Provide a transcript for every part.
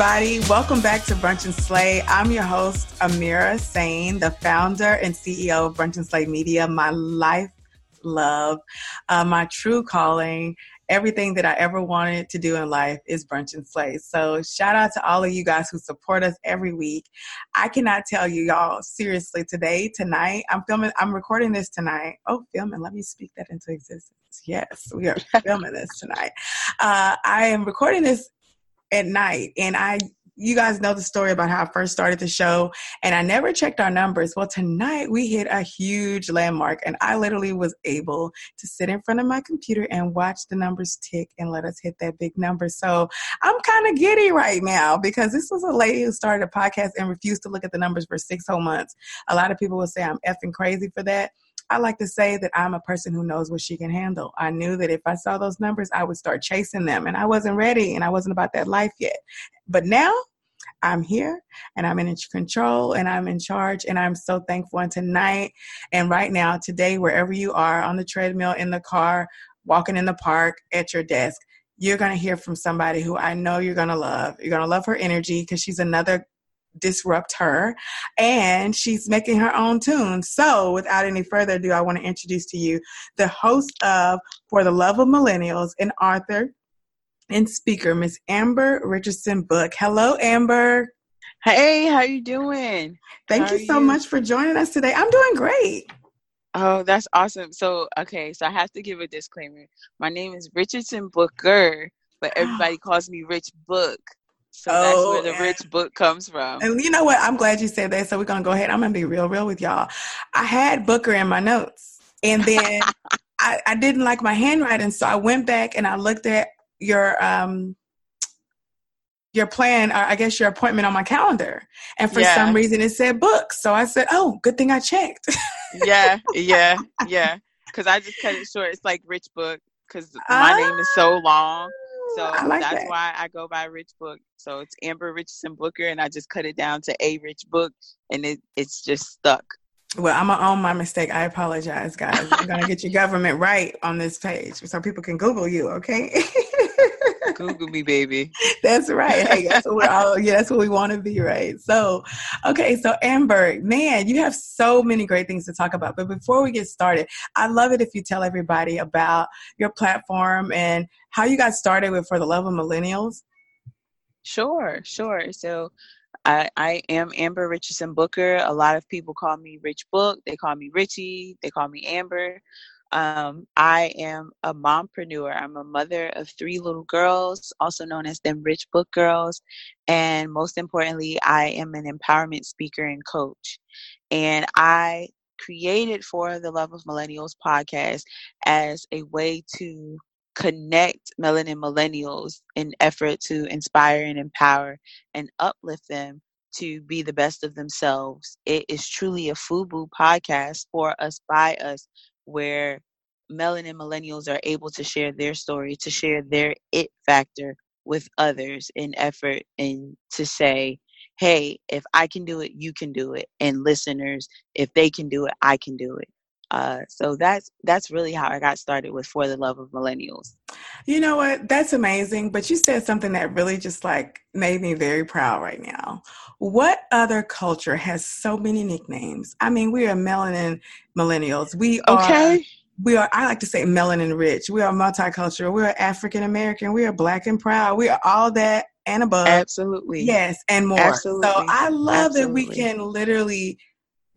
Everybody. Welcome back to Brunch and Slay. I'm your host, Amira Sane, the founder and CEO of Brunch and Slay Media, my life love, uh, my true calling. Everything that I ever wanted to do in life is brunch and slay. So, shout out to all of you guys who support us every week. I cannot tell you, y'all, seriously, today, tonight, I'm filming, I'm recording this tonight. Oh, filming, let me speak that into existence. Yes, we are filming this tonight. Uh, I am recording this at night and I you guys know the story about how I first started the show and I never checked our numbers. Well, tonight we hit a huge landmark and I literally was able to sit in front of my computer and watch the numbers tick and let us hit that big number. So I'm kind of giddy right now because this was a lady who started a podcast and refused to look at the numbers for six whole months. A lot of people will say I'm effing crazy for that. I like to say that I'm a person who knows what she can handle. I knew that if I saw those numbers, I would start chasing them, and I wasn't ready and I wasn't about that life yet. But now I'm here and I'm in control and I'm in charge and I'm so thankful. And tonight and right now, today, wherever you are on the treadmill, in the car, walking in the park, at your desk, you're going to hear from somebody who I know you're going to love. You're going to love her energy because she's another disrupt her and she's making her own tune so without any further ado i want to introduce to you the host of for the love of millennials and author and speaker miss amber richardson book. Hello amber. Hey how you doing? Thank how you so you? much for joining us today. I'm doing great. Oh that's awesome. So okay so i have to give a disclaimer. My name is richardson booker but everybody calls me rich book so oh, that's where the oh, rich book comes from. And you know what? I'm glad you said that. So we're gonna go ahead. I'm gonna be real, real with y'all. I had Booker in my notes, and then I, I didn't like my handwriting, so I went back and I looked at your um your plan, or I guess your appointment on my calendar, and for yeah. some reason it said book. So I said, "Oh, good thing I checked." yeah, yeah, yeah. Because I just cut it short. It's like Rich Book because my uh, name is so long. So like that's that. why I go by Rich Book. So it's Amber Richardson Booker, and I just cut it down to a Rich Book, and it it's just stuck. Well, I'm gonna own my mistake. I apologize, guys. I'm gonna get your government right on this page so people can Google you. Okay. Google me, baby. That's right. Hey, that's what we're all. Yeah, that's what we want to be, right? So, okay. So, Amber, man, you have so many great things to talk about. But before we get started, I'd love it if you tell everybody about your platform and how you got started with For the Love of Millennials. Sure, sure. So, I, I am Amber Richardson Booker. A lot of people call me Rich Book. They call me Richie. They call me Amber. Um, I am a mompreneur. I'm a mother of three little girls, also known as them Rich Book Girls. And most importantly, I am an empowerment speaker and coach. And I created For the Love of Millennials podcast as a way to connect melanin millennials in effort to inspire and empower and uplift them to be the best of themselves. It is truly a FUBU podcast for us by us where melanin millennials are able to share their story, to share their it factor with others in effort and to say, hey, if I can do it, you can do it. And listeners, if they can do it, I can do it. Uh, so that's that's really how I got started with For the Love of Millennials. You know what? That's amazing. But you said something that really just like made me very proud right now. What other culture has so many nicknames? I mean, we are melanin millennials. We okay. Are, we are i like to say melanin rich we are multicultural we are african american we are black and proud we are all that and above absolutely yes and more absolutely. so i love absolutely. that we can literally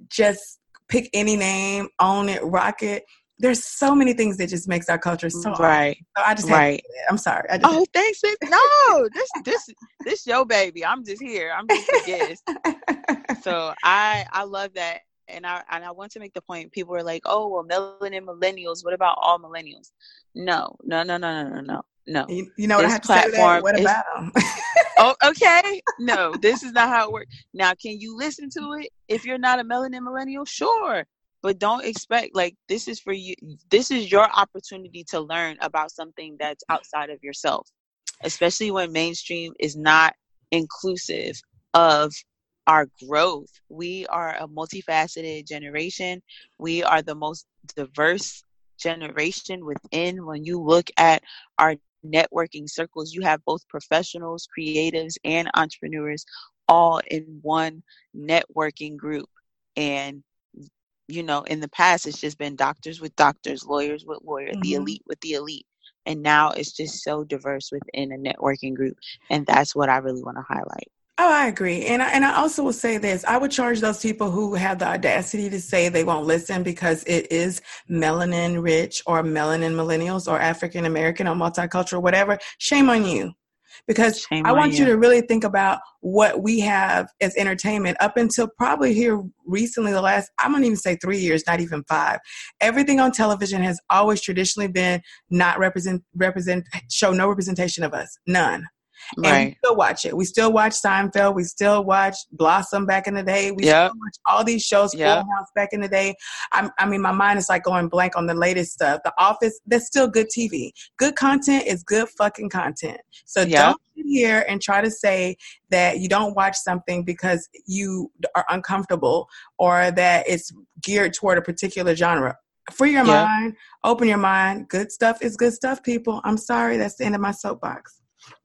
just pick any name own it rock it there's so many things that just makes our culture mm, so right. So I just right. I'm sorry. I just oh, thanks. No, this this this your baby. I'm just here. I'm just a guest. so I I love that, and I and I want to make the point. People are like, "Oh, well, melanin millennials. What about all millennials?" No, no, no, no, no, no, no. no. You, you know what I have to say to that? What about them? oh, okay. No, this is not how it works. Now, can you listen to it if you're not a melanin millennial? Sure. But don't expect like this is for you this is your opportunity to learn about something that's outside of yourself. Especially when mainstream is not inclusive of our growth. We are a multifaceted generation. We are the most diverse generation within. When you look at our networking circles, you have both professionals, creatives, and entrepreneurs all in one networking group. And, you know, in the past, it's just been doctors with doctors, lawyers with lawyers, mm-hmm. the elite with the elite. And now it's just so diverse within a networking group. And that's what I really want to highlight. Oh, I agree. And I, and I also will say this I would charge those people who have the audacity to say they won't listen because it is melanin rich or melanin millennials or African American or multicultural, whatever. Shame on you. Because Shame I want you. you to really think about what we have as entertainment up until probably here recently, the last, I'm going to even say three years, not even five. Everything on television has always traditionally been not represent, represent, show no representation of us. None. And right. we still watch it. We still watch Seinfeld. We still watch Blossom back in the day. We yep. still watch all these shows, yep. Full House back in the day. I'm, I mean, my mind is like going blank on the latest stuff. The Office, that's still good TV. Good content is good fucking content. So yep. don't sit here and try to say that you don't watch something because you are uncomfortable or that it's geared toward a particular genre free your mind open your mind good stuff is good stuff people i'm sorry that's the end of my soapbox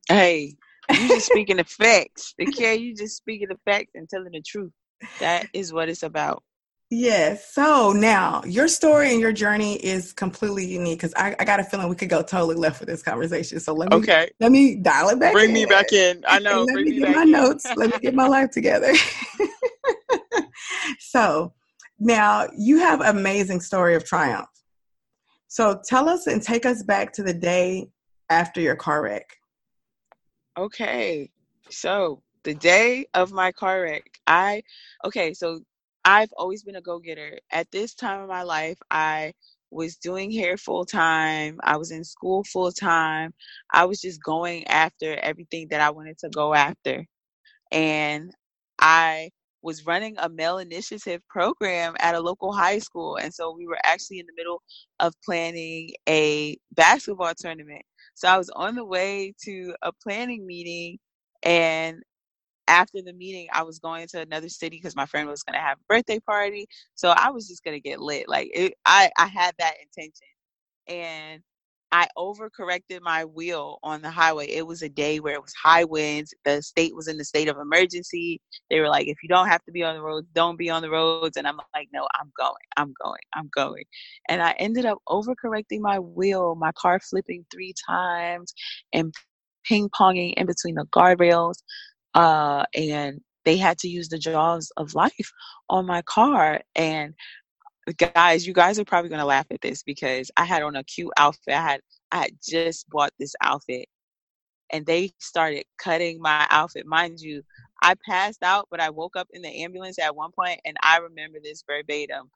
Hey, you just speaking the facts. Okay, you just speaking the facts and telling the truth. That is what it's about. Yes. So now your story and your journey is completely unique because I, I, got a feeling we could go totally left with this conversation. So let me okay. let me dial it back. Bring in. me back in. I know. let me, me get my in. notes. let me get my life together. so now you have amazing story of triumph. So tell us and take us back to the day after your car wreck. Okay. So the day of my car wreck, I okay, so I've always been a go-getter. At this time of my life, I was doing hair full time. I was in school full time. I was just going after everything that I wanted to go after. And I was running a male initiative program at a local high school. And so we were actually in the middle of planning a basketball tournament. So I was on the way to a planning meeting, and after the meeting, I was going to another city because my friend was going to have a birthday party. So I was just going to get lit. Like it, I, I had that intention, and I overcorrected my wheel on the highway. It was a day where it was high winds. The state was in the state of emergency. They were like, if you don't have to be on the road, don't be on the roads. And I'm like, no, I'm going, I'm going, I'm going. And I ended up overcorrecting my wheel, my car flipping three times and ping ponging in between the guardrails. Uh, and they had to use the jaws of life on my car. And guys, you guys are probably gonna laugh at this because I had on a cute outfit. I had I had just bought this outfit and they started cutting my outfit. Mind you, I passed out, but I woke up in the ambulance at one point and I remember this verbatim.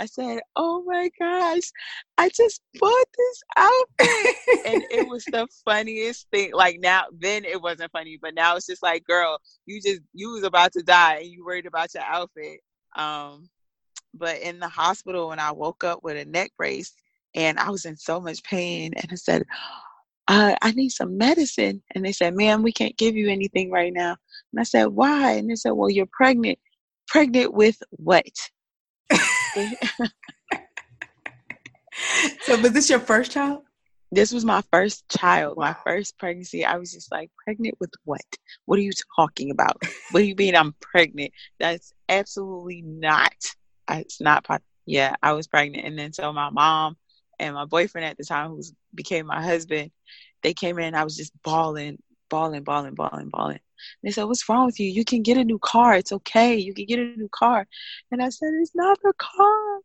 I said, Oh my gosh, I just bought this outfit. and it was the funniest thing. Like now, then it wasn't funny, but now it's just like, girl, you just, you was about to die and you worried about your outfit. Um, but in the hospital, when I woke up with a neck brace and I was in so much pain, and I said, uh, I need some medicine. And they said, ma'am, we can't give you anything right now. And I said, why? And they said, well, you're pregnant. Pregnant with what? so was this your first child? This was my first child, wow. my first pregnancy. I was just like, pregnant with what? What are you talking about? what do you mean I'm pregnant? That's absolutely not it's not yeah i was pregnant. And then so my mom and my boyfriend at the time who became my husband they came in i was just bawling bawling bawling bawling bawling. They said what's wrong with you? You can get a new car. It's okay. You can get a new car. And i said it's not the car.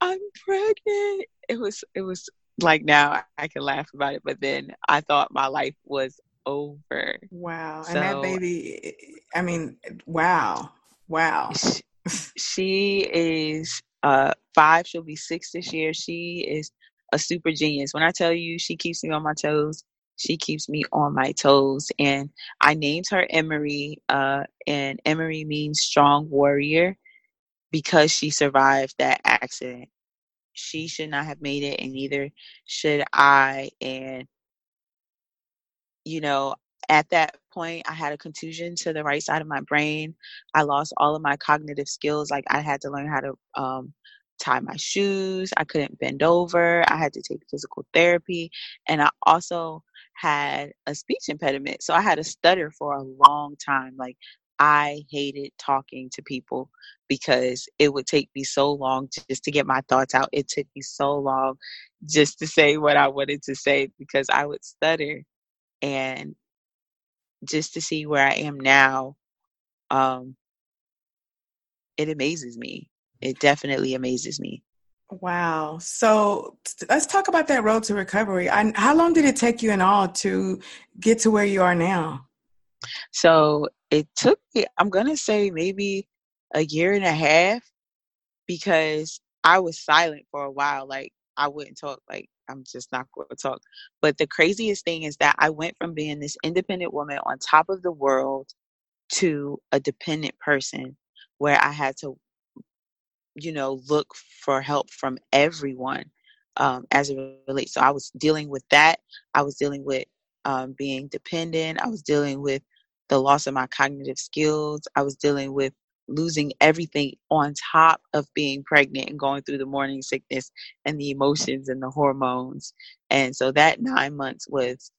I'm pregnant. It was it was like now i can laugh about it but then i thought my life was over. Wow. So, and that baby i mean wow. Wow she is uh five. She'll be six this year. She is a super genius. When I tell you she keeps me on my toes, she keeps me on my toes. And I named her Emery, uh, and Emery means strong warrior because she survived that accident. She should not have made it, and neither should I. And, you know, at that point, I had a contusion to the right side of my brain. I lost all of my cognitive skills. Like, I had to learn how to um, tie my shoes. I couldn't bend over. I had to take physical therapy. And I also had a speech impediment. So I had a stutter for a long time. Like, I hated talking to people because it would take me so long just to get my thoughts out. It took me so long just to say what I wanted to say because I would stutter. And just to see where I am now, um, it amazes me. It definitely amazes me. Wow. So let's talk about that road to recovery. I, how long did it take you in all to get to where you are now? So it took me, I'm going to say maybe a year and a half because I was silent for a while. Like I wouldn't talk. Like I'm just not going to talk. But the craziest thing is that I went from being this independent woman on top of the world to a dependent person where I had to you know, look for help from everyone um, as it relates. So I was dealing with that. I was dealing with um, being dependent. I was dealing with the loss of my cognitive skills. I was dealing with losing everything on top of being pregnant and going through the morning sickness and the emotions and the hormones. And so that nine months was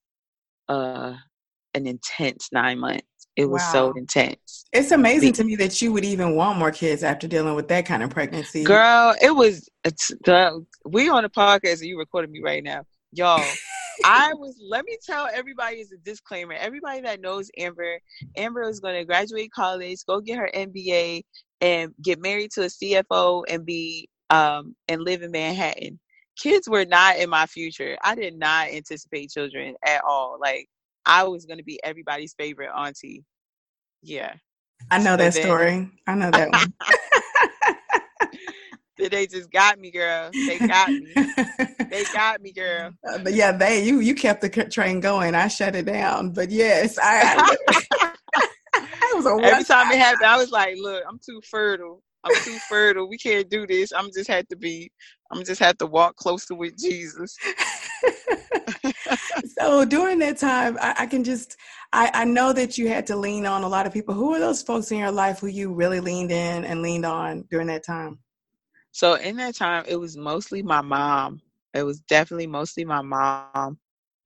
uh, an intense nine months. It was wow. so intense. It's amazing the, to me that you would even want more kids after dealing with that kind of pregnancy. Girl, it was. It's, the, we on the podcast and you recording me right now, y'all. I was. Let me tell everybody as a disclaimer. Everybody that knows Amber, Amber is going to graduate college, go get her MBA, and get married to a CFO and be um and live in Manhattan. Kids were not in my future. I did not anticipate children at all. Like I was going to be everybody's favorite auntie. Yeah. I know so that then, story. I know that one. they just got me, girl. They got me. they got me, girl. Uh, but yeah, they you you kept the train going. I shut it down. But yes, I. I was a Every time it happened, I was like, "Look, I'm too fertile. I'm too fertile. We can't do this. I'm just had to be. I'm just had to walk closer with Jesus." so during that time, I, I can just, I, I, know that you had to lean on a lot of people. Who are those folks in your life who you really leaned in and leaned on during that time? So in that time, it was mostly my mom. It was definitely mostly my mom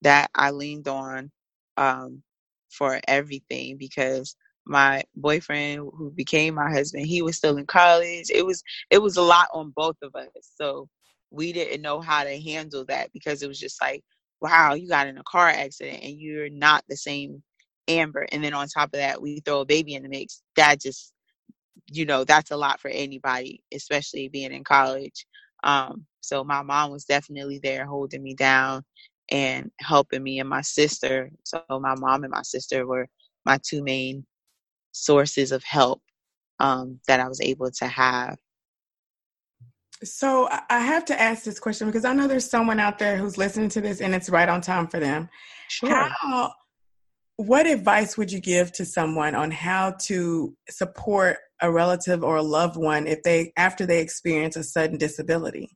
that I leaned on um, for everything because my boyfriend who became my husband he was still in college it was it was a lot on both of us so we didn't know how to handle that because it was just like wow, you got in a car accident and you're not the same Amber. And then on top of that, we throw a baby in the mix. That just, you know, that's a lot for anybody, especially being in college. Um, so my mom was definitely there holding me down and helping me and my sister. So my mom and my sister were my two main sources of help um, that I was able to have so I have to ask this question because I know there's someone out there who's listening to this and it's right on time for them. Sure. How, what advice would you give to someone on how to support a relative or a loved one if they after they experience a sudden disability?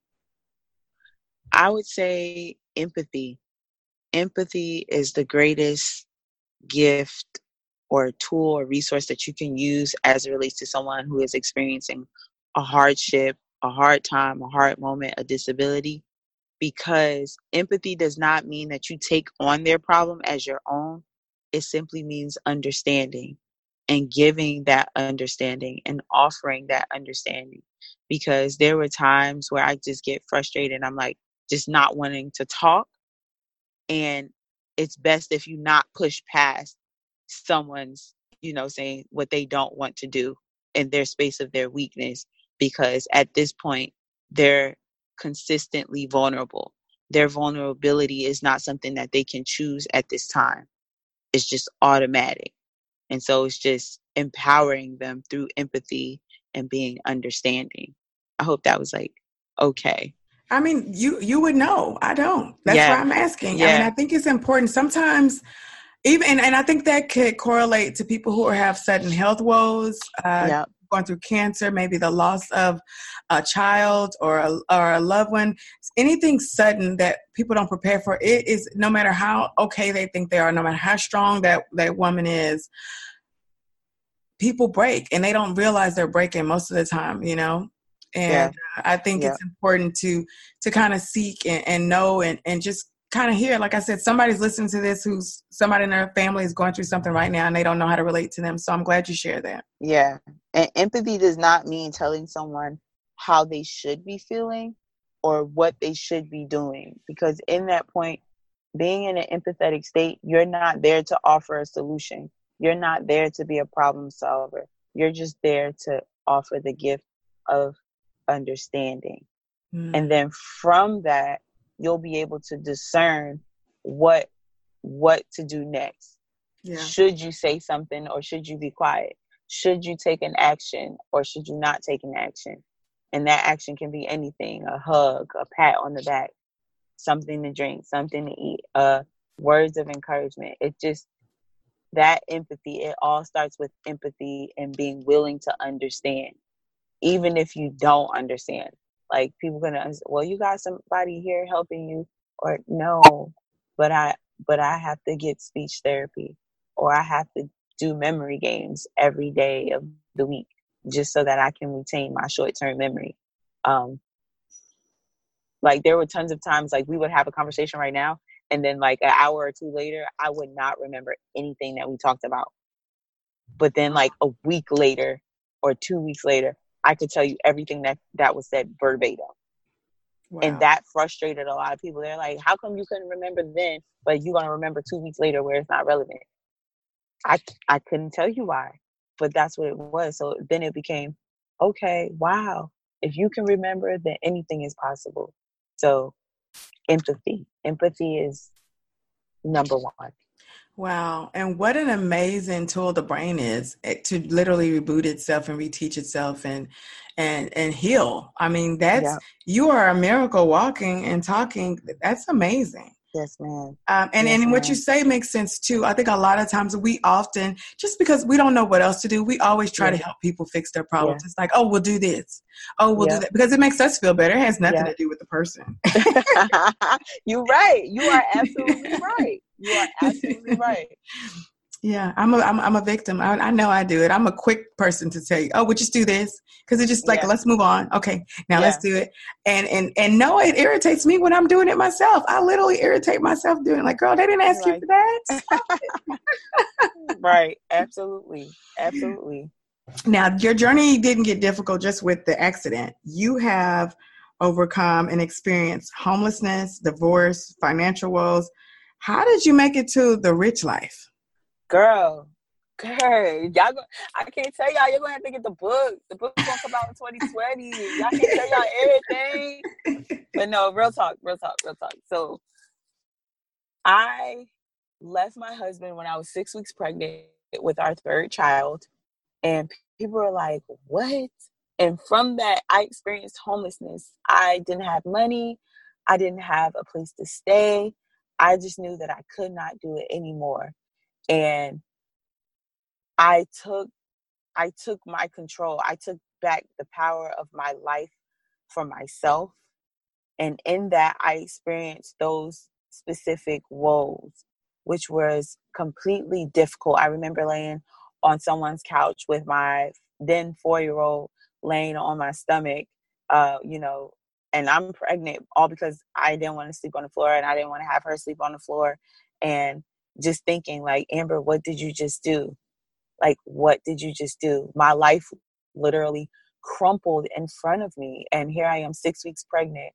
I would say empathy. Empathy is the greatest gift or tool or resource that you can use as it relates to someone who is experiencing a hardship a hard time, a hard moment, a disability, because empathy does not mean that you take on their problem as your own. It simply means understanding and giving that understanding and offering that understanding. Because there were times where I just get frustrated. I'm like, just not wanting to talk. And it's best if you not push past someone's, you know, saying what they don't want to do in their space of their weakness because at this point they're consistently vulnerable. Their vulnerability is not something that they can choose at this time. It's just automatic. And so it's just empowering them through empathy and being understanding. I hope that was like okay. I mean, you you would know. I don't. That's Yeah. why I'm asking. Yeah. I mean, I think it's important. Sometimes, even and, and I think that could correlate to people who have sudden health woes, uh, yeah. Going through cancer, maybe the loss of a child or a, or a loved one. Anything sudden that people don't prepare for. It is no matter how okay they think they are, no matter how strong that that woman is. People break, and they don't realize they're breaking most of the time. You know. And uh, I think Yeah. it's important to to kind of seek and, and know and, and just kind of hear. Like I said, somebody's listening to this who's somebody in their family is going through something right now and they don't know how to relate to them. So I'm glad you shared that. Yeah. And empathy does not mean telling someone how they should be feeling or what they should be doing. Because in that point, being in an empathetic state, you're not there to offer a solution. You're not there to be a problem solver. You're just there to offer the gift of understanding. Mm. And then from that, you'll be able to discern what what to do next. yeah. Should you say something or should you be quiet? Should you take an action or should you not take an action? And that action can be anything a hug, a pat on the back, something to drink, something to eat, uh, words of encouragement. It just, that empathy, it all starts with empathy and being willing to understand, even if you don't understand. Like people gonna, well, you got somebody here helping you, or no, but I, but I have to get speech therapy or I have to do memory games every day of the week just so that I can retain my short term memory. Um, like there were tons of times like we would have a conversation right now and then like an hour or two later I would not remember anything that we talked about. But then like a week later or two weeks later, I could tell you everything that that was said verbatim Wow. and that frustrated a lot of people. They're like, "How come you couldn't remember then, but you're gonna remember two weeks later where it's not relevant?" I I couldn't tell you why, but that's what it was. So then it became, okay, wow, if you can remember, then anything is possible. So empathy, empathy is number one. Wow. And what an amazing tool the brain is eh, to literally reboot itself and reteach itself and and and heal. I mean, that's Yeah. you are a miracle walking and talking. That's amazing. Yes, man. Um, and Yes, and what you say makes sense too. I think a lot of times we often just because we don't know what else to do, we always try to help people fix their problems. It's like, oh, we'll do this. Oh, we'll Yeah. do that because it makes us feel better. It has nothing to do with the person. You're right. You are absolutely right. You are absolutely right. Yeah, I'm a I'm, I'm a victim. I, I know I do it. I'm a quick person to tell you, oh, we'll just do this because it's just like Yeah. let's move on. Okay, now let's do it. And and and no, it irritates me when I'm doing it myself. I literally irritate myself doing it. Like, girl, they didn't ask you for that. Right. Absolutely. Absolutely. Now, your journey didn't get difficult just with the accident. You have overcome and experienced homelessness, divorce, financial woes. How did you make it to the rich life? Girl, girl, y'all go, I can't tell y'all. You're gonna have to get the book. The book gonna come out in 2020. Y'all can't tell y'all everything. But no, real talk, real talk, real talk. So I left my husband when I was six weeks pregnant with our third child, and people were like, "What?" And from that, I experienced homelessness. I didn't have money. I didn't have a place to stay. I just knew that I could not do it anymore and i took i took my control. I took back the power of my life for myself and in that i experienced those specific woes which was completely difficult. I remember laying on someone's couch with my then four year old laying on my stomach uh you know and i'm pregnant all because i didn't want to sleep on the floor and i didn't want to have her sleep on the floor and just thinking like amber what did you just do? Like what did you just do? My life literally crumpled in front of me and here i am six weeks pregnant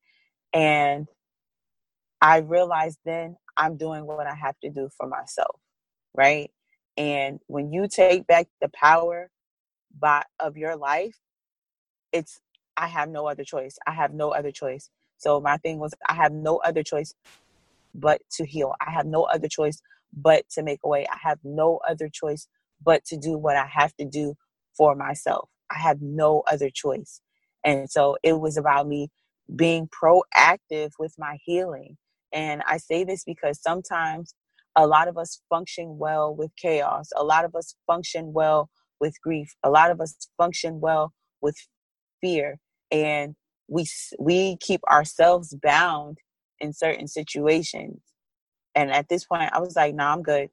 and i realized then i'm doing what i have to do for myself right? And when you take back the power by of your life it's i have no other choice. I have no other choice. So my thing was i have no other choice but to heal. I have no other choice but to make a way i have no other choice but to do what i have to do for myself i have no other choice and so it was about me being proactive with my healing. And I say this because sometimes a lot of us function well with chaos. A lot of us function well with grief. A lot of us function well with fear. And we we keep ourselves bound in certain situations. And at this point, I was like, "No, nah, I'm good."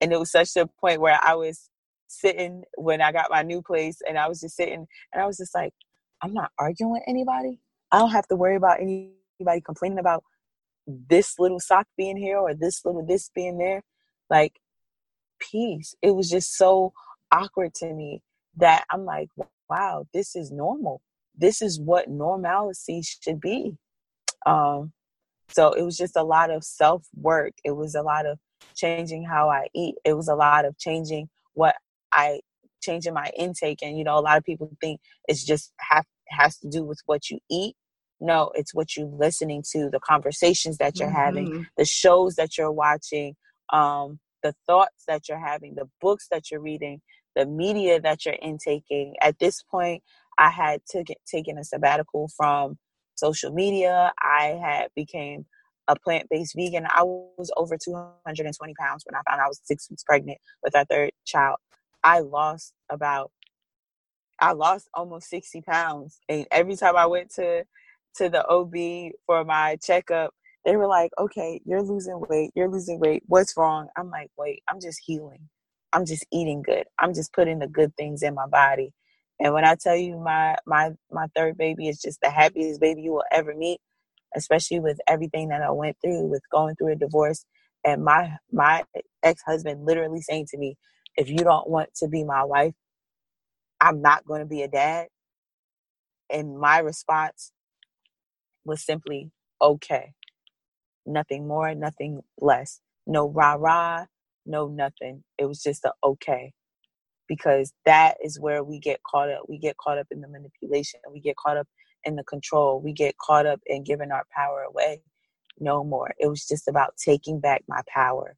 And it was such a point where I was sitting when I got my new place, and I was just sitting, and I was just like, "I'm not arguing with anybody. I don't have to worry about anybody complaining about this little sock being here or this little this being there. Like, peace. It was just so awkward to me that I'm like, wow, this is normal. This is what normalcy should be. Um, so it was just a lot of self work. It was a lot of changing how I eat. It was a lot of changing what I changing my intake. And you know, a lot of people think it's just have has to do with what you eat. No, it's what you're listening to, the conversations that you're mm-hmm. having, the shows that you're watching, um, the thoughts that you're having, the books that you're reading, the media that you're intaking. At this point, I had took, taken a sabbatical from social media. I had became a plant-based vegan. I was over 220 pounds when I found I was six weeks pregnant with our third child. I lost about I lost almost 60 pounds. And every time I went to to the OB for my checkup, they were like, okay, you're losing weight. You're losing weight. What's wrong? I'm like, wait, I'm just healing. I'm just eating good. I'm just putting the good things in my body. And when I tell you my my my third baby is just the happiest baby you will ever meet, especially with everything that I went through with going through a divorce and my my ex-husband literally saying to me, if you don't want to be my wife, I'm not going to be a dad. And my response was simply, okay. Nothing more, nothing less. No rah rah, no nothing. It was just a okay. Because that is where we get caught up. We get caught up in the manipulation. We get caught up in the control. We get caught up in giving our power away. No more. It was just about taking back my power.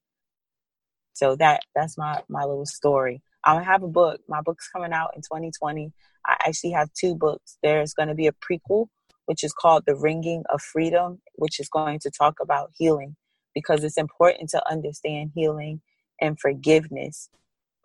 So that that's my my little story. I have a book. My book's coming out in 2020. I actually have two books. There's going to be a prequel which is called The Ringing of Freedom, which is going to talk about healing because it's important to understand healing and forgiveness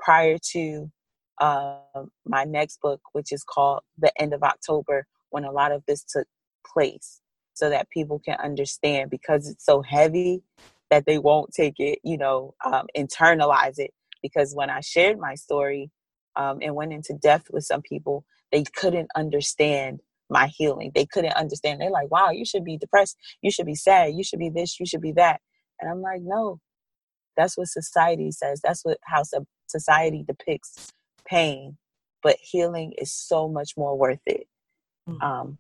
prior to uh, my next book, which is called The End of October, when a lot of this took place, so that people can understand because it's so heavy that they won't take it, you know, um, internalize it. Because when I shared my story um, and went into depth with some people, they couldn't understand my healing. They couldn't understand. They're like, wow, you should be depressed. You should be sad. You should be this. You should be that. And I'm like, no, that's what society says. That's what how society depicts pain. But healing is so much more worth it. Mm-hmm. Um,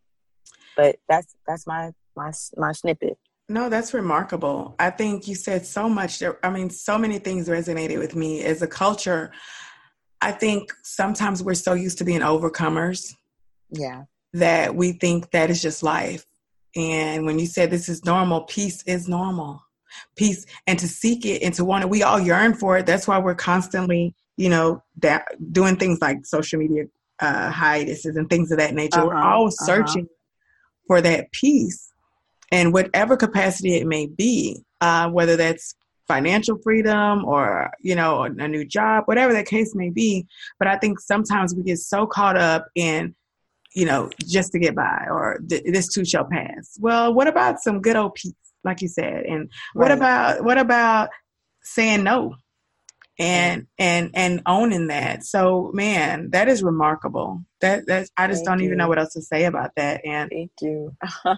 but that's that's my my my snippet. No, that's remarkable. I think you said so much. I mean, so many things resonated with me as a culture. I think sometimes we're so used to being overcomers. Yeah that we think that is just life. And when you said this is normal, peace is normal. Peace and to seek it and to want it, we all yearn for it. That's why we're constantly, you know, that doing things like social media uh, hiatuses and things of that nature. Uh-huh, we're always uh-huh. searching for that peace and whatever capacity it may be, uh, whether that's financial freedom or you know a new job whatever the case may be but i think sometimes we get so caught up in you know, just to get by, or this too shall pass. Well, what about some good old peace, like you said, and what about what about saying no, and and and owning that? So, man, that is remarkable. That that I just Thank don't you. even know what else to say about that. And Thank you. I,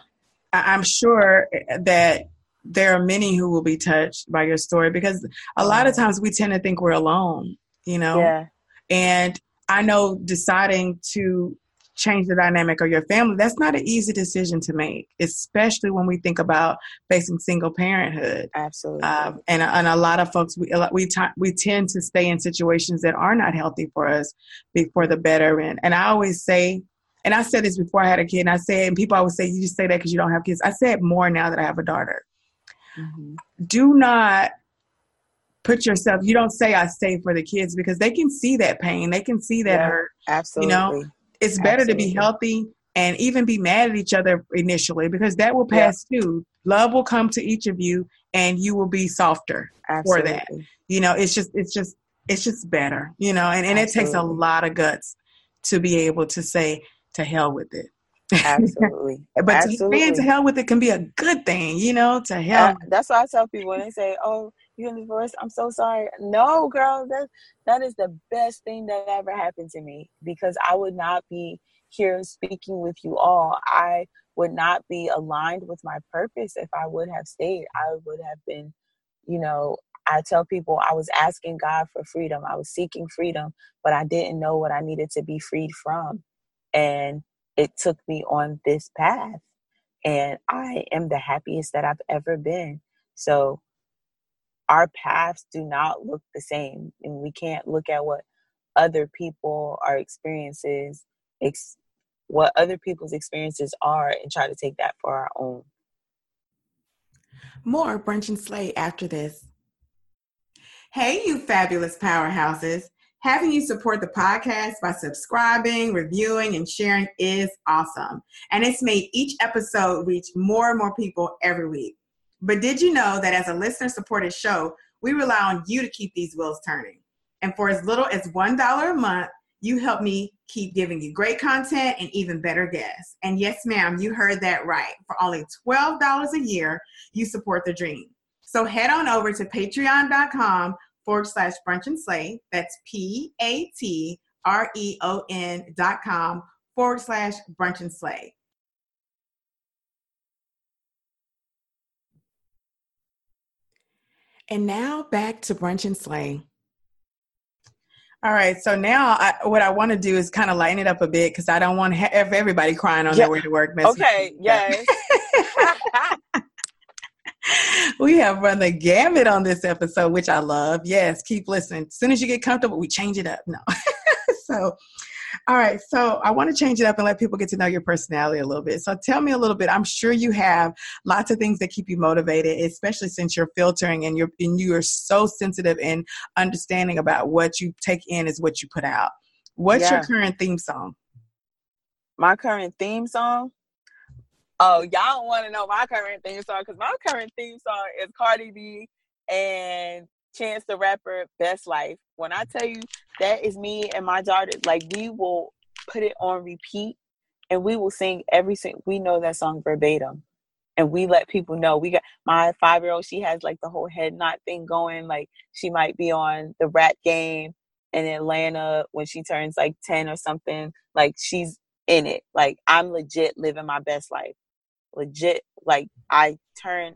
I'm sure that there are many who will be touched by your story because a lot of times we tend to think we're alone, you know. Yeah. And I know deciding to change the dynamic of your family, that's not an easy decision to make, especially when we think about facing single parenthood. Absolutely. Um, and, and a lot of folks, we, we, t- we tend to stay in situations that are not healthy for us for the better. And, and I always say, and I said this before I had a kid, and I said, and people always say, you just say that because you don't have kids. I say it more now that I have a daughter. Mm-hmm. Do not put yourself you don't say i stay for the kids because they can see that pain they can see that yeah, hurt absolutely you know it's better Absolutely. to be healthy and even be mad at each other initially because that will pass yeah. too. Love will come to each of you and you will be softer Absolutely. for that. You know, it's just it's just it's just better, you know, and, and it takes a lot of guts to be able to say to hell with it. Absolutely. but Absolutely. To, to hell with it can be a good thing, you know, to hell. Uh, that's why I tell people when they say, Oh, you're in divorce, I'm so sorry. No, girl, that that is the best thing that ever happened to me because I would not be here speaking with you all. I would not be aligned with my purpose if I would have stayed. I would have been, you know, I tell people I was asking God for freedom. I was seeking freedom, but I didn't know what I needed to be freed from. And it took me on this path. And I am the happiest that I've ever been. So our paths do not look the same. And we can't look at what other people are experiences ex- what other people's experiences are and try to take that for our own. More brunch and slay after this. Hey, you fabulous powerhouses. Having you support the podcast by subscribing, reviewing, and sharing is awesome. And it's made each episode reach more and more people every week. But did you know that as a listener supported show, we rely on you to keep these wheels turning? And for as little as $1 a month, you help me keep giving you great content and even better guests. And yes, ma'am, you heard that right. For only $12 a year, you support the dream. So head on over to patreon.com forward slash brunch and slay. That's P A T R E O N dot com forward slash brunch and slay. And now back to brunch and slay. All right, so now I, what I want to do is kind of lighten it up a bit because I don't want have everybody crying on yeah. their way to work. Okay, yes. we have run the gamut on this episode, which I love. Yes, keep listening. As soon as you get comfortable, we change it up. No. so, all right. So I want to change it up and let people get to know your personality a little bit. So tell me a little bit. I'm sure you have lots of things that keep you motivated, especially since you're filtering and you're and you are so sensitive and understanding about what you take in is what you put out. What's yeah. your current theme song? My current theme song? Oh, y'all don't want to know my current theme song because my current theme song is Cardi B and Chance the Rapper Best Life. When I tell you that is me and my daughter, like we will put it on repeat and we will sing every single we know that song verbatim. And we let people know. We got my five year old, she has like the whole head knot thing going. Like she might be on the rap game in Atlanta when she turns like 10 or something. Like she's in it. Like I'm legit living my best life legit like I turn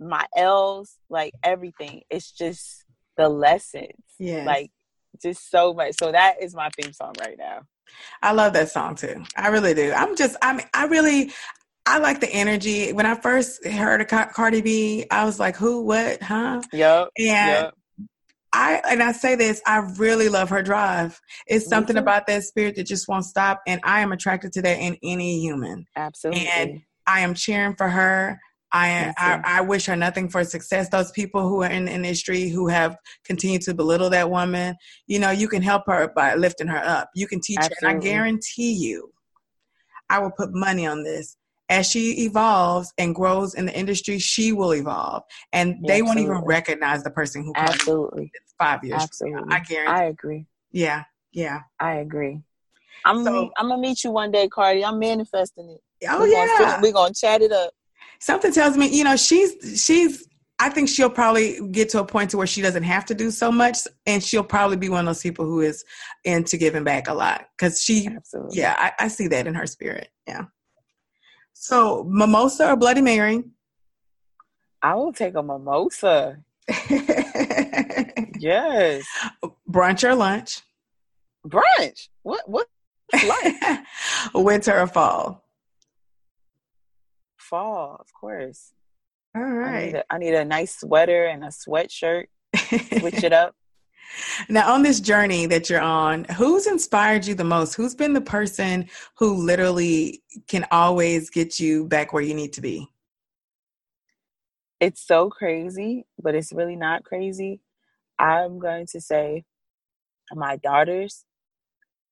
my L's, like everything. It's just the lessons. Yeah. Like just so much. So that is my theme song right now. I love that song too. I really do. I'm just I mean I really I like the energy. When I first heard of Cardi B, I was like, "Who? What? Huh?" Yep. And yep. I and I say this, I really love her drive. It's Me something too. about that spirit that just won't stop, and I am attracted to that in any human. Absolutely. And I am cheering for her. I, I, I wish her nothing for success. Those people who are in the industry who have continued to belittle that woman, you know, you can help her by lifting her up. You can teach Absolutely. her, and I guarantee you, I will put money on this as she evolves and grows in the industry, she will evolve, and they Absolutely. won't even recognize the person who Absolutely five years. Absolutely, I guarantee. I agree. Yeah, yeah, I agree. I'm so, gonna, I'm gonna meet you one day, Cardi. I'm manifesting it. Oh we're yeah, gonna, we're gonna chat it up. Something tells me, you know, she's she's. I think she'll probably get to a point to where she doesn't have to do so much, and she'll probably be one of those people who is into giving back a lot because she. Absolutely. Yeah, I, I see that in her spirit. Yeah. So, mimosa or Bloody Mary? I will take a mimosa. yes. Brunch or lunch? Brunch. What? What? Lunch? Winter or fall? Fall, of course. All right. I need, a, I need a nice sweater and a sweatshirt. Switch it up. Now, on this journey that you're on, who's inspired you the most? Who's been the person who literally can always get you back where you need to be? It's so crazy, but it's really not crazy. I'm going to say my daughters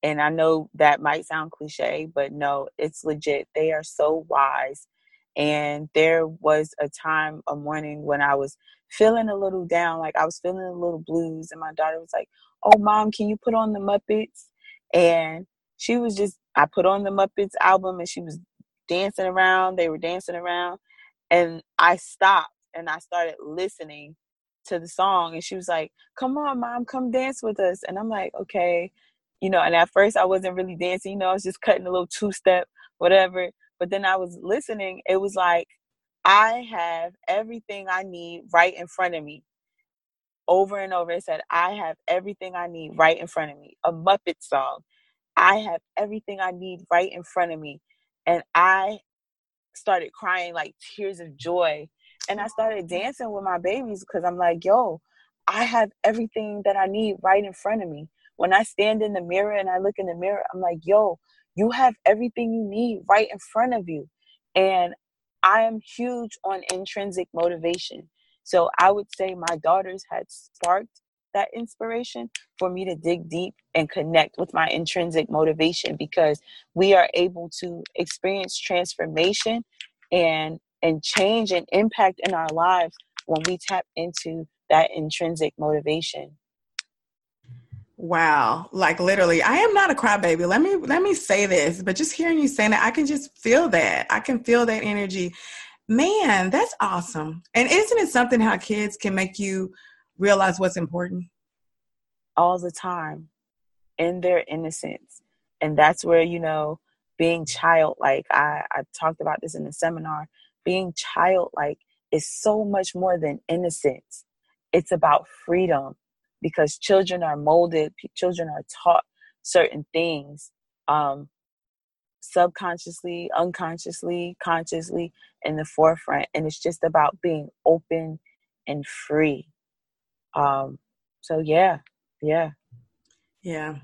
and I know that might sound cliche, but no, it's legit. They are so wise. And there was a time, a morning when I was feeling a little down, like I was feeling a little blues, and my daughter was like, Oh, mom, can you put on the Muppets? And she was just, I put on the Muppets album and she was dancing around. They were dancing around. And I stopped and I started listening to the song. And she was like, Come on, mom, come dance with us. And I'm like, Okay. You know, and at first I wasn't really dancing, you know, I was just cutting a little two step, whatever. But then I was listening. It was like, I have everything I need right in front of me. Over and over, it said, I have everything I need right in front of me. A Muppet song. I have everything I need right in front of me. And I started crying like tears of joy. And I started dancing with my babies because I'm like, yo, I have everything that I need right in front of me. When I stand in the mirror and I look in the mirror, I'm like, yo, you have everything you need right in front of you. And I am huge on intrinsic motivation. So I would say my daughters had sparked that inspiration for me to dig deep and connect with my intrinsic motivation because we are able to experience transformation and and change and impact in our lives when we tap into that intrinsic motivation. Wow. Like literally, I am not a crybaby. Let me let me say this, but just hearing you saying that, I can just feel that. I can feel that energy. Man, that's awesome. And isn't it something how kids can make you realize what's important? All the time in their innocence. And that's where, you know, being childlike, I, I talked about this in the seminar, being childlike is so much more than innocence. It's about freedom because children are molded, children are taught certain things um, subconsciously, unconsciously, consciously in the forefront. And it's just about being open and free. Um, so, yeah, yeah. Yeah.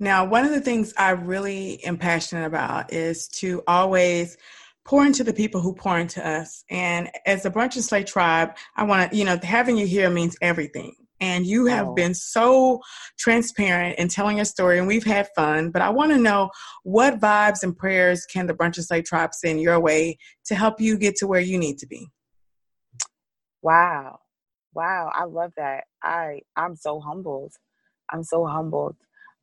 Now, one of the things I really am passionate about is to always pour into the people who pour into us. And as the Brunch and Slay tribe, I want to, you know, having you here means everything and you have oh. been so transparent in telling your story and we've had fun but i want to know what vibes and prayers can the brunch and slay tribe send your way to help you get to where you need to be? Wow. Wow i love that. I i'm so humbled. I'm so humbled.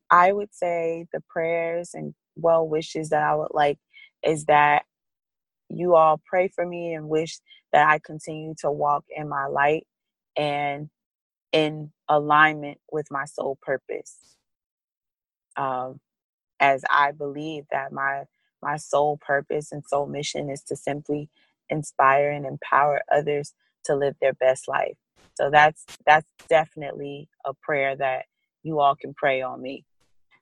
I would say the prayers and well wishes that i would like is that you all pray for me and wish that i continue to walk in my light and in alignment with my soul purpose. Um, as I believe that my my soul purpose and soul mission is to simply inspire and empower others to live their best life. So that's that's definitely a prayer that you all can pray on me.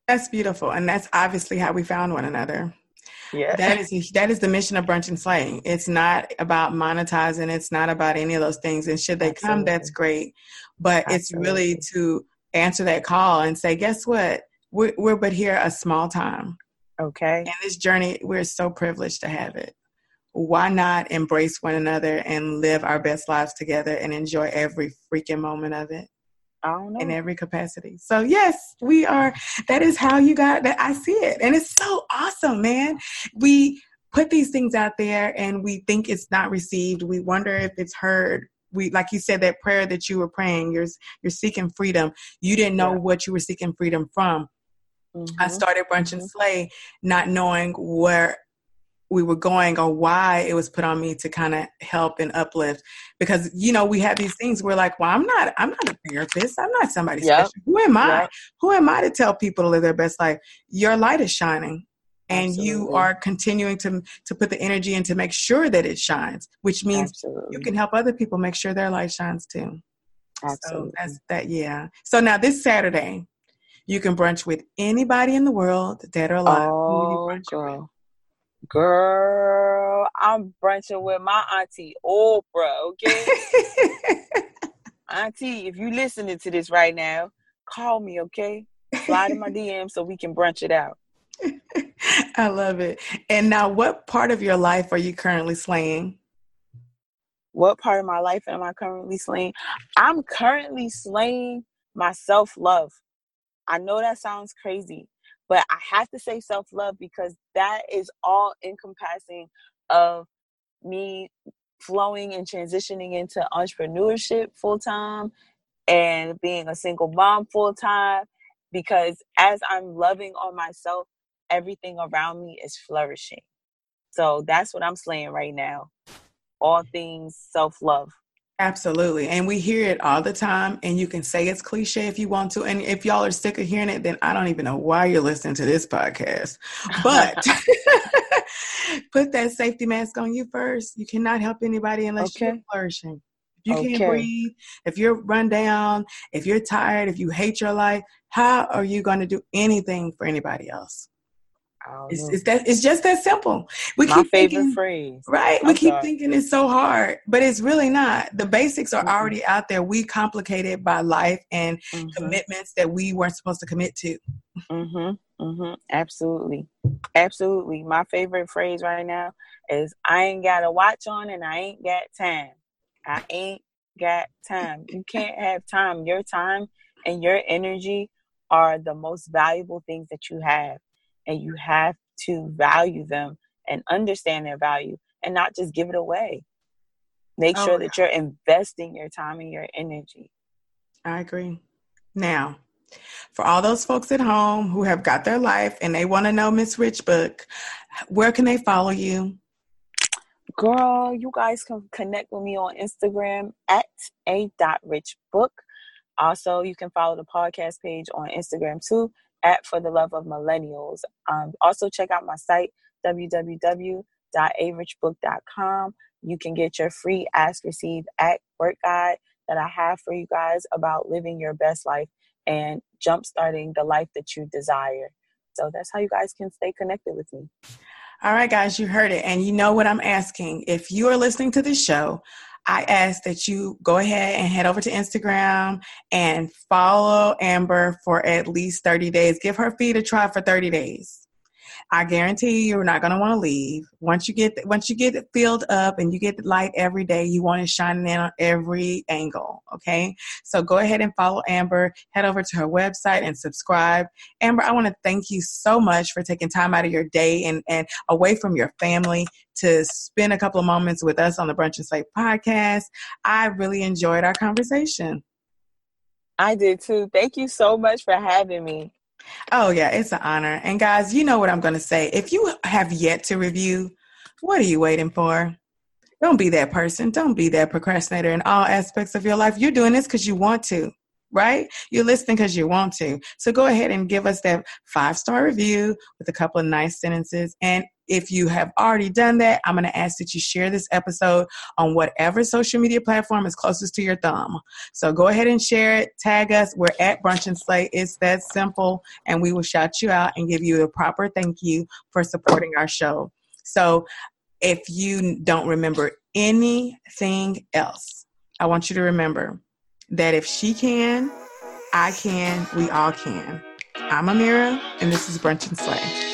That's beautiful, and that's obviously how we found one another. Yeah. That is that is the mission of brunch and slaying. It's not about monetizing, it's not about any of those things. And should they Absolutely. come, that's great. But Absolutely. it's really to answer that call and say, guess what? We're, we're but here a small time. Okay. And this journey, we're so privileged to have it. Why not embrace one another and live our best lives together and enjoy every freaking moment of it? In every capacity. So yes, we are. That is how you got that. I see it, and it's so awesome, man. We put these things out there, and we think it's not received. We wonder if it's heard. We, like you said, that prayer that you were praying. You're you're seeking freedom. You didn't know yeah. what you were seeking freedom from. Mm-hmm. I started brunch mm-hmm. and slay, not knowing where we were going or why it was put on me to kind of help and uplift because you know we have these things we're like well i'm not i'm not a therapist i'm not somebody yep. special who am i yep. who am i to tell people to live their best life your light is shining and Absolutely. you are continuing to to put the energy in to make sure that it shines which means Absolutely. you can help other people make sure their light shines too Absolutely. so that's that yeah so now this saturday you can brunch with anybody in the world dead or alive oh, girl Girl, I'm brunching with my auntie Oprah, okay? auntie, if you listening to this right now, call me, okay? Slide in my DM so we can brunch it out. I love it. And now, what part of your life are you currently slaying? What part of my life am I currently slaying? I'm currently slaying my self love. I know that sounds crazy, but I have to say self love because that is all encompassing of me flowing and transitioning into entrepreneurship full time and being a single mom full time because as I'm loving on myself, everything around me is flourishing. So that's what I'm slaying right now. All things self love. Absolutely. And we hear it all the time, and you can say it's cliche if you want to. And if y'all are sick of hearing it, then I don't even know why you're listening to this podcast. But put that safety mask on you first. You cannot help anybody unless okay. you're flourishing. If you okay. can't breathe, if you're run down, if you're tired, if you hate your life, how are you going to do anything for anybody else? It's, it's, that it's just that simple. We My keep favorite thinking, phrase. Right. I'm we keep sorry. thinking it's so hard, but it's really not. The basics are mm-hmm. already out there. We complicate it by life and mm-hmm. commitments that we weren't supposed to commit to. Mm-hmm. Mm-hmm. Absolutely. Absolutely. My favorite phrase right now is I ain't got a watch on and I ain't got time. I ain't got time. You can't have time. Your time and your energy are the most valuable things that you have and you have to value them and understand their value and not just give it away. Make oh, sure that you're investing your time and your energy. I agree. Now, for all those folks at home who have got their life and they want to know Miss Rich Book, where can they follow you? Girl, you guys can connect with me on Instagram at a dot rich book. Also, you can follow the podcast page on Instagram too at For the Love of Millennials. Um, also, check out my site, www.arichbook.com. You can get your free Ask Receive Act work guide that I have for you guys about living your best life and jumpstarting the life that you desire. So that's how you guys can stay connected with me. All right, guys, you heard it. And you know what I'm asking. If you are listening to this show, I ask that you go ahead and head over to Instagram and follow Amber for at least 30 days. Give her feed a try for 30 days. I guarantee you're not going to want to leave. Once you get once you get filled up and you get the light every day, you want it shining in on every angle. Okay, so go ahead and follow Amber. Head over to her website and subscribe. Amber, I want to thank you so much for taking time out of your day and and away from your family to spend a couple of moments with us on the Brunch and Slay podcast. I really enjoyed our conversation. I did too. Thank you so much for having me. Oh, yeah, it's an honor. And guys, you know what I'm going to say. If you have yet to review, what are you waiting for? Don't be that person. Don't be that procrastinator in all aspects of your life. You're doing this because you want to, right? You're listening because you want to. So go ahead and give us that five star review with a couple of nice sentences. And if you have already done that, I'm going to ask that you share this episode on whatever social media platform is closest to your thumb. So go ahead and share it. Tag us. We're at Brunch and Slay. It's that simple. And we will shout you out and give you a proper thank you for supporting our show. So if you don't remember anything else, I want you to remember that if she can, I can, we all can. I'm Amira, and this is Brunch and Slay.